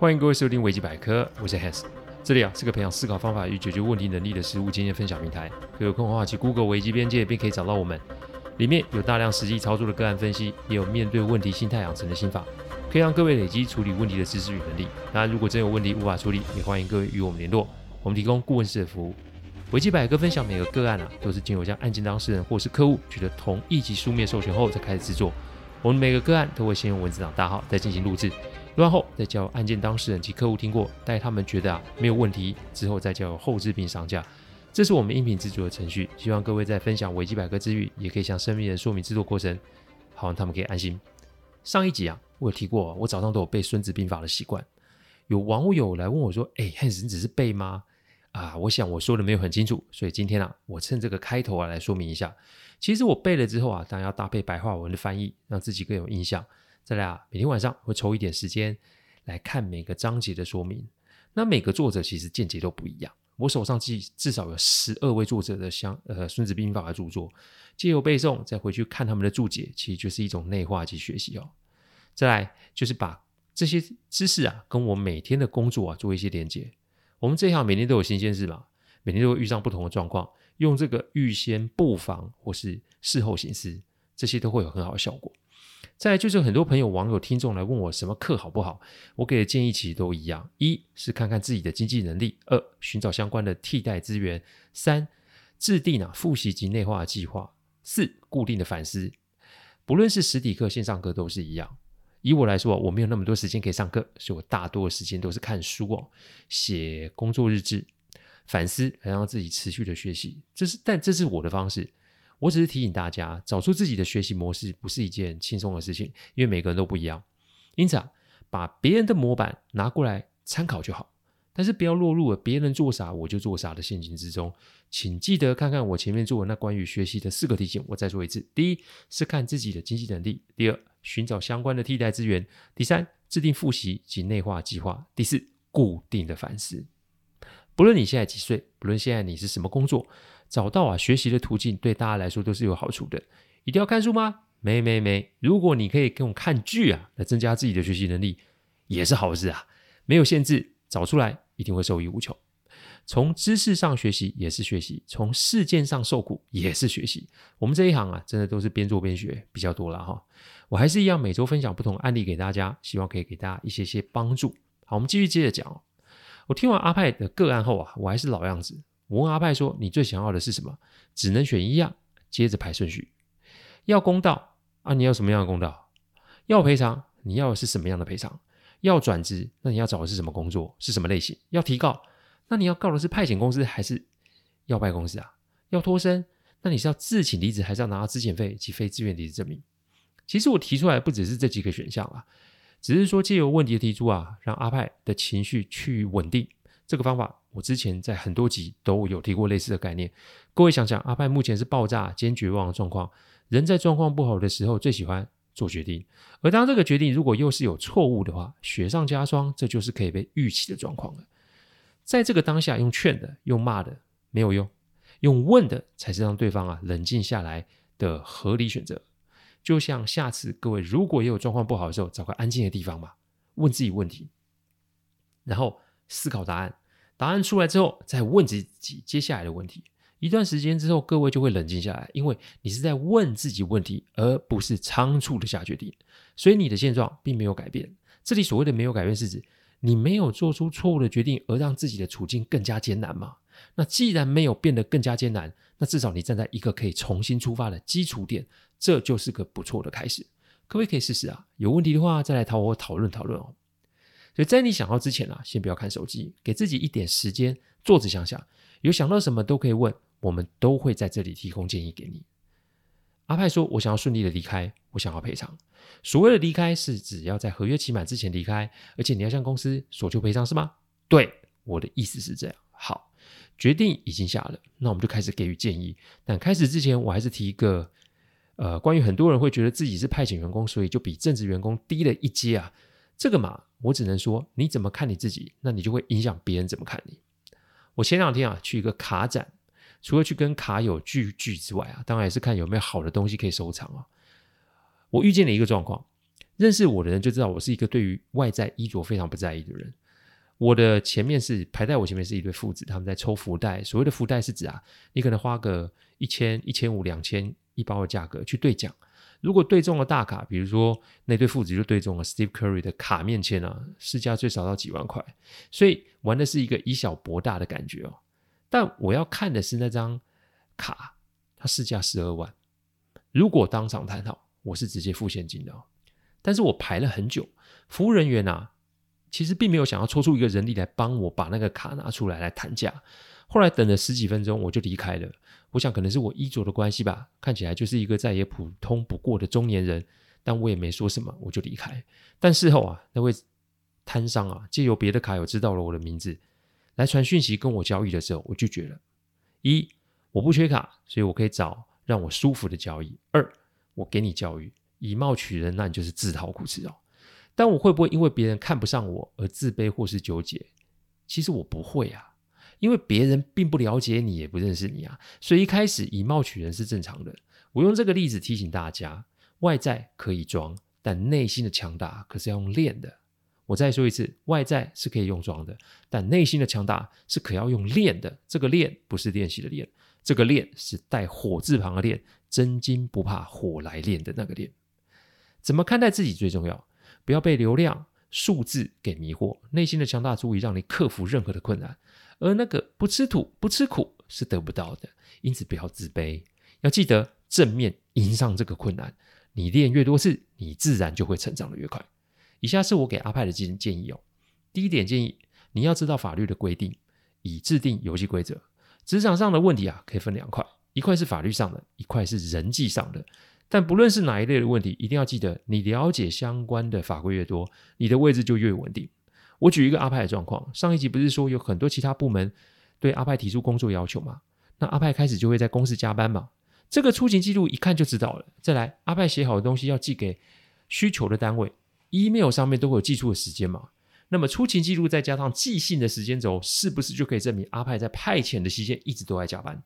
欢迎各位收听维基百科，我是 Hans，这里啊是个培养思考方法与解决问题能力的实务经验分享平台。各位有空的话，去 Google 维基边界便可以找到我们，里面有大量实际操作的个案分析，也有面对问题心态养成的心法，可以让各位累积处理问题的知识与能力。当然，如果真有问题无法处理，也欢迎各位与我们联络，我们提供顾问式的服务。维基百科分享每个个案啊，都是经由向案件当事人或是客户取得同意及书面授权后，再开始制作。我们每个个案都会先用文字档大号，再进行录制。录完后再叫案件当事人及客户听过，待他们觉得啊没有问题之后，再叫后制并上架。这是我们音频制作的程序。希望各位在分享维基百科之余，也可以向身边人说明制作过程，好让他们可以安心。上一集啊，我有提过，我早上都有背《孙子兵法》的习惯。有网友来问我说：“哎你只是背吗？”啊，我想我说的没有很清楚，所以今天啊，我趁这个开头啊来说明一下。其实我背了之后啊，当然要搭配白话文的翻译，让自己更有印象。再来，每天晚上会抽一点时间来看每个章节的说明。那每个作者其实见解都不一样。我手上记至少有十二位作者的相呃《孙子兵法》的著作，借由背诵再回去看他们的注解，其实就是一种内化及学习哦。再来就是把这些知识啊，跟我每天的工作啊做一些连接。我们这一行每天都有新鲜事嘛，每天都会遇上不同的状况，用这个预先布防或是事后省思，这些都会有很好的效果。再就是很多朋友、网友、听众来问我什么课好不好？我给的建议其实都一样：一是看看自己的经济能力；二寻找相关的替代资源；三制定啊复习及内化的计划；四固定的反思。不论是实体课、线上课都是一样。以我来说，我没有那么多时间可以上课，所以我大多的时间都是看书哦，写工作日志、反思，来让自己持续的学习。这是，但这是我的方式。我只是提醒大家，找出自己的学习模式不是一件轻松的事情，因为每个人都不一样。因此啊，把别人的模板拿过来参考就好，但是不要落入了别人做啥我就做啥的陷阱之中。请记得看看我前面做的那关于学习的四个提醒，我再说一次：第一是看自己的经济能力；第二，寻找相关的替代资源；第三，制定复习及内化计划；第四，固定的反思。不论你现在几岁，不论现在你是什么工作。找到啊，学习的途径对大家来说都是有好处的。一定要看书吗？没没没。如果你可以跟我看剧啊来增加自己的学习能力，也是好事啊。没有限制，找出来一定会受益无穷。从知识上学习也是学习，从事件上受苦也是学习。我们这一行啊，真的都是边做边学比较多了哈。我还是一样，每周分享不同案例给大家，希望可以给大家一些些帮助。好，我们继续接着讲。我听完阿派的个案后啊，我还是老样子。我问阿派说：“你最想要的是什么？只能选一样，接着排顺序。要公道啊，你要什么样的公道？要赔偿，你要的是什么样的赔偿？要转职，那你要找的是什么工作？是什么类型？要提告，那你要告的是派遣公司还是要派公司啊？要脱身，那你是要自请离职，还是要拿到资遣费及非自愿离职证明？其实我提出来不只是这几个选项啊，只是说借由问题的提出啊，让阿派的情绪去稳定。这个方法。”我之前在很多集都有提过类似的概念。各位想想，阿派目前是爆炸兼绝望的状况。人在状况不好的时候，最喜欢做决定。而当这个决定如果又是有错误的话，雪上加霜，这就是可以被预期的状况了。在这个当下，用劝的、用骂的没有用，用问的才是让对方啊冷静下来的合理选择。就像下次各位如果也有状况不好的时候，找个安静的地方嘛，问自己问题，然后思考答案。答案出来之后，再问自己接下来的问题。一段时间之后，各位就会冷静下来，因为你是在问自己问题，而不是仓促的下决定。所以你的现状并没有改变。这里所谓的没有改变，是指你没有做出错误的决定，而让自己的处境更加艰难嘛？那既然没有变得更加艰难，那至少你站在一个可以重新出发的基础点，这就是个不错的开始。各位可以试试啊，有问题的话再来讨我讨论讨论哦。所以在你想到之前啊，先不要看手机，给自己一点时间，坐着想想，有想到什么都可以问，我们都会在这里提供建议给你。阿派说：“我想要顺利的离开，我想要赔偿。所谓的离开，是只要在合约期满之前离开，而且你要向公司索求赔偿，是吗？”对，我的意思是这样。好，决定已经下了，那我们就开始给予建议。但开始之前，我还是提一个，呃，关于很多人会觉得自己是派遣员工，所以就比正职员工低了一阶啊。这个嘛，我只能说你怎么看你自己，那你就会影响别人怎么看你。我前两天啊去一个卡展，除了去跟卡友聚聚之外啊，当然也是看有没有好的东西可以收藏啊。我遇见了一个状况，认识我的人就知道我是一个对于外在衣着非常不在意的人。我的前面是排在我前面是一对父子，他们在抽福袋。所谓的福袋是指啊，你可能花个一千、一千五、两千一包的价格去兑奖。如果对中了大卡，比如说那对父子就对中了 Steve Curry 的卡面签啊，市价最少到几万块，所以玩的是一个以小博大的感觉哦。但我要看的是那张卡，它市价十二万。如果当场谈好，我是直接付现金的哦。但是我排了很久，服务人员啊，其实并没有想要抽出一个人力来帮我把那个卡拿出来来谈价。后来等了十几分钟，我就离开了。我想可能是我衣着的关系吧，看起来就是一个再也普通不过的中年人。但我也没说什么，我就离开。但事后啊，那位摊商啊，借由别的卡友知道了我的名字，来传讯息跟我交易的时候，我拒绝了。一，我不缺卡，所以我可以找让我舒服的交易。二，我给你教育，以貌取人，那你就是自讨苦吃哦。但我会不会因为别人看不上我而自卑或是纠结？其实我不会啊。因为别人并不了解你，也不认识你啊，所以一开始以貌取人是正常的。我用这个例子提醒大家：外在可以装，但内心的强大可是要用练的。我再说一次，外在是可以用装的，但内心的强大是可要用练的。这个练不是练习的练，这个练是带火字旁的练，真金不怕火来炼的那个练。怎么看待自己最重要？不要被流量、数字给迷惑，内心的强大足以让你克服任何的困难。而那个不吃土、不吃苦是得不到的，因此不要自卑，要记得正面迎上这个困难。你练越多次，你自然就会成长的越快。以下是我给阿派的建建议哦。第一点建议，你要知道法律的规定，以制定游戏规则。职场上的问题啊，可以分两块，一块是法律上的，一块是人际上的。但不论是哪一类的问题，一定要记得，你了解相关的法规越多，你的位置就越稳定。我举一个阿派的状况，上一集不是说有很多其他部门对阿派提出工作要求吗？那阿派开始就会在公司加班嘛。这个出勤记录一看就知道了。再来，阿派写好的东西要寄给需求的单位，email 上面都会有寄出的时间嘛。那么出勤记录再加上寄信的时间轴，是不是就可以证明阿派在派遣的期间一直都在加班？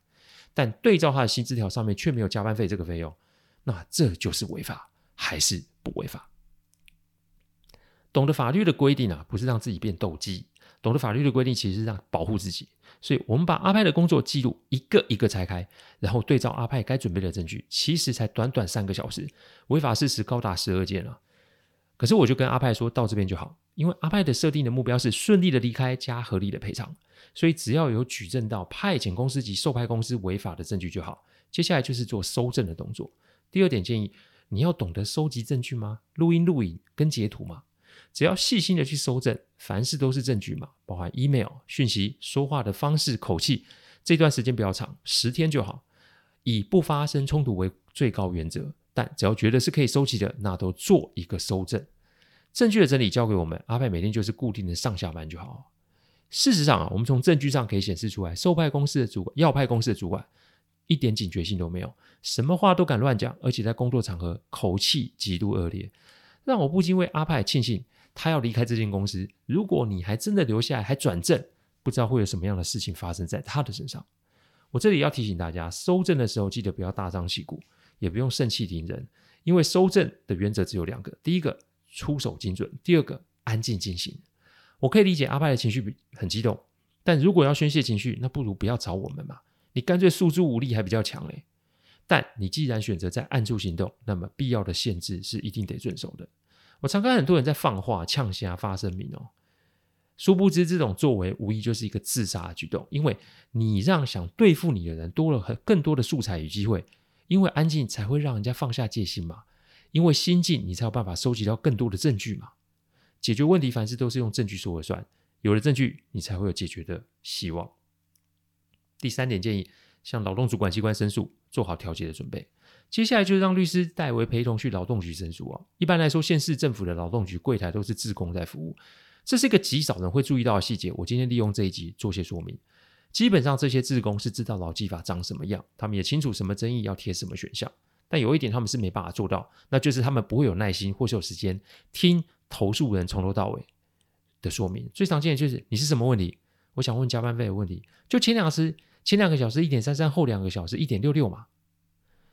但对照他的薪资条上面却没有加班费这个费用，那这就是违法还是不违法？懂得法律的规定啊，不是让自己变斗鸡。懂得法律的规定，其实是让保护自己。所以，我们把阿派的工作记录一个一个拆开，然后对照阿派该准备的证据，其实才短短三个小时，违法事实高达十二件啊。可是，我就跟阿派说到这边就好，因为阿派的设定的目标是顺利的离开加合理的赔偿，所以只要有举证到派遣公司及受派公司违法的证据就好。接下来就是做搜证的动作。第二点建议，你要懂得收集证据吗？录音、录影跟截图吗？只要细心的去搜证，凡事都是证据嘛，包含 email 讯息、说话的方式、口气。这段时间不要长，十天就好，以不发生冲突为最高原则。但只要觉得是可以收集的，那都做一个搜证。证据的整理交给我们，阿派每天就是固定的上下班就好。事实上啊，我们从证据上可以显示出来，受派公司的主管、要派公司的主管一点警觉性都没有，什么话都敢乱讲，而且在工作场合口气极度恶劣，让我不禁为阿派庆幸。他要离开这间公司，如果你还真的留下来，还转正，不知道会有什么样的事情发生在他的身上。我这里要提醒大家，收证的时候记得不要大张旗鼓，也不用盛气凌人，因为收证的原则只有两个：第一个出手精准，第二个安静进行。我可以理解阿派的情绪很激动，但如果要宣泄情绪，那不如不要找我们嘛，你干脆诉诸武力还比较强嘞。但你既然选择在暗处行动，那么必要的限制是一定得遵守的。我常看很多人在放话、呛声、发声明哦，殊不知这种作为无疑就是一个自杀的举动，因为你让想对付你的人多了很更多的素材与机会，因为安静才会让人家放下戒心嘛，因为心静你才有办法收集到更多的证据嘛，解决问题凡事都是用证据说了算，有了证据你才会有解决的希望。第三点建议，向劳动主管机关申诉，做好调解的准备。接下来就让律师代为陪同去劳动局申诉啊。一般来说，县市政府的劳动局柜台都是自工在服务，这是一个极少人会注意到的细节。我今天利用这一集做些说明。基本上，这些自工是知道劳基法长什么样，他们也清楚什么争议要贴什么选项。但有一点他们是没办法做到，那就是他们不会有耐心或是有时间听投诉人从头到尾的说明。最常见的就是你是什么问题？我想问加班费的问题，就前两时前两个小时一点三三，后两个小时一点六六嘛。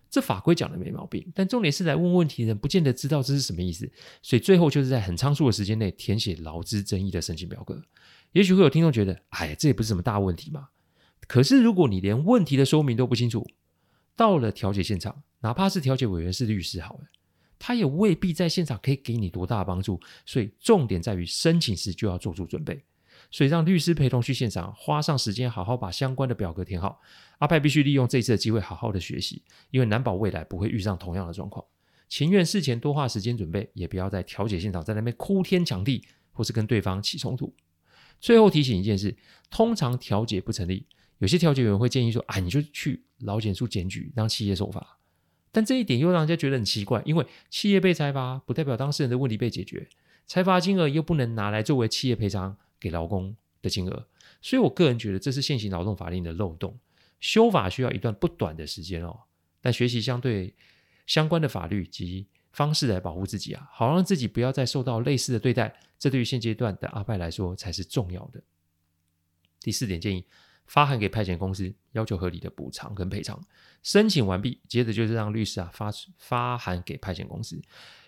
这法规讲的没毛病，但重点是来问问题的人不见得知道这是什么意思，所以最后就是在很仓促的时间内填写劳资争议的申请表格。也许会有听众觉得，哎呀，这也不是什么大问题嘛。可是如果你连问题的说明都不清楚，到了调解现场，哪怕是调解委员是律师好了，他也未必在现场可以给你多大的帮助。所以重点在于申请时就要做出准备。所以让律师陪同去现场，花上时间好好把相关的表格填好。阿派必须利用这次的机会好好的学习，因为难保未来不会遇上同样的状况。情愿事前多花时间准备，也不要在调解现场在那边哭天抢地，或是跟对方起冲突。最后提醒一件事：通常调解不成立，有些调解员会建议说：“啊，你就去劳检处检举，让企业受罚。”但这一点又让人家觉得很奇怪，因为企业被裁罚，不代表当事人的问题被解决，裁罚金额又不能拿来作为企业赔偿。给劳工的金额，所以我个人觉得这是现行劳动法令的漏洞。修法需要一段不短的时间哦，但学习相对相关的法律及方式来保护自己啊，好让自己不要再受到类似的对待，这对于现阶段的阿派来说才是重要的。第四点建议，发函给派遣公司，要求合理的补偿跟赔偿。申请完毕，接着就是让律师啊发发函给派遣公司，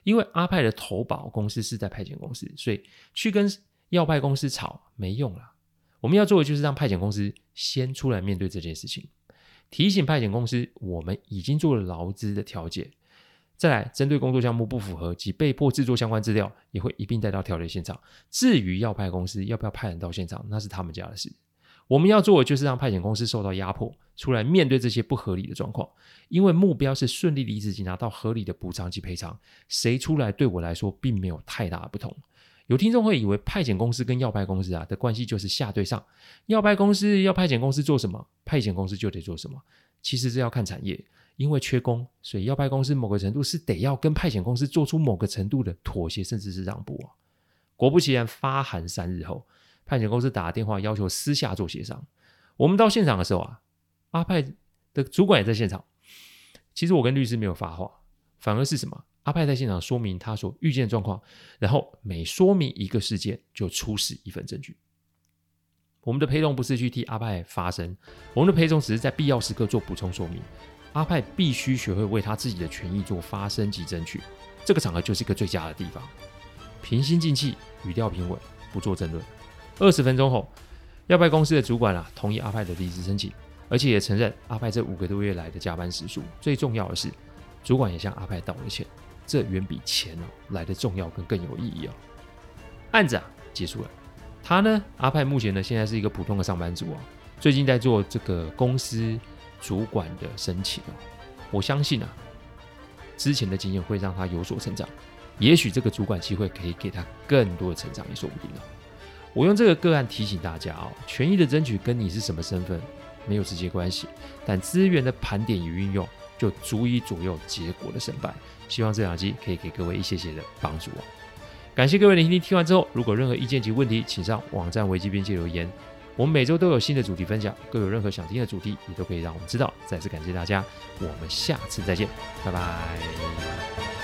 因为阿派的投保公司是在派遣公司，所以去跟。要派公司吵没用了，我们要做的就是让派遣公司先出来面对这件事情，提醒派遣公司我们已经做了劳资的调解，再来针对工作项目不符合及被迫制作相关资料，也会一并带到调解现场。至于要派公司要不要派人到现场，那是他们家的事。我们要做的就是让派遣公司受到压迫，出来面对这些不合理的状况，因为目标是顺利离职及拿到合理的补偿及赔偿。谁出来对我来说并没有太大的不同。有听众会以为派遣公司跟要派公司啊的关系就是下对上，要派公司要派遣公司做什么，派遣公司就得做什么。其实这要看产业，因为缺工，所以要派公司某个程度是得要跟派遣公司做出某个程度的妥协，甚至是让步啊。果不其然，发函三日后，派遣公司打电话要求私下做协商。我们到现场的时候啊，阿派的主管也在现场。其实我跟律师没有发话，反而是什么？阿派在现场说明他所遇见的状况，然后每说明一个事件就出示一份证据。我们的陪同不是去替阿派发声，我们的陪同只是在必要时刻做补充说明。阿派必须学会为他自己的权益做发声及争取，这个场合就是一个最佳的地方。平心静气，语调平稳，不做争论。二十分钟后，要派公司的主管啊同意阿派的离职申请，而且也承认阿派这五个多月来的加班时数。最重要的是，主管也向阿派道了歉。这远比钱哦来的重要跟更有意义哦。案子啊结束了，他呢阿派目前呢现在是一个普通的上班族啊，最近在做这个公司主管的申请哦。我相信啊，之前的经验会让他有所成长，也许这个主管机会可以给他更多的成长也说不定哦。我用这个个案提醒大家哦，权益的争取跟你是什么身份没有直接关系，但资源的盘点与运用就足以左右结果的胜败。希望这两集可以给各位一些些的帮助哦。感谢各位聆听，听完之后，如果任何意见及问题，请上网站维基边界留言。我们每周都有新的主题分享，各有任何想听的主题，也都可以让我们知道。再次感谢大家，我们下次再见，拜拜。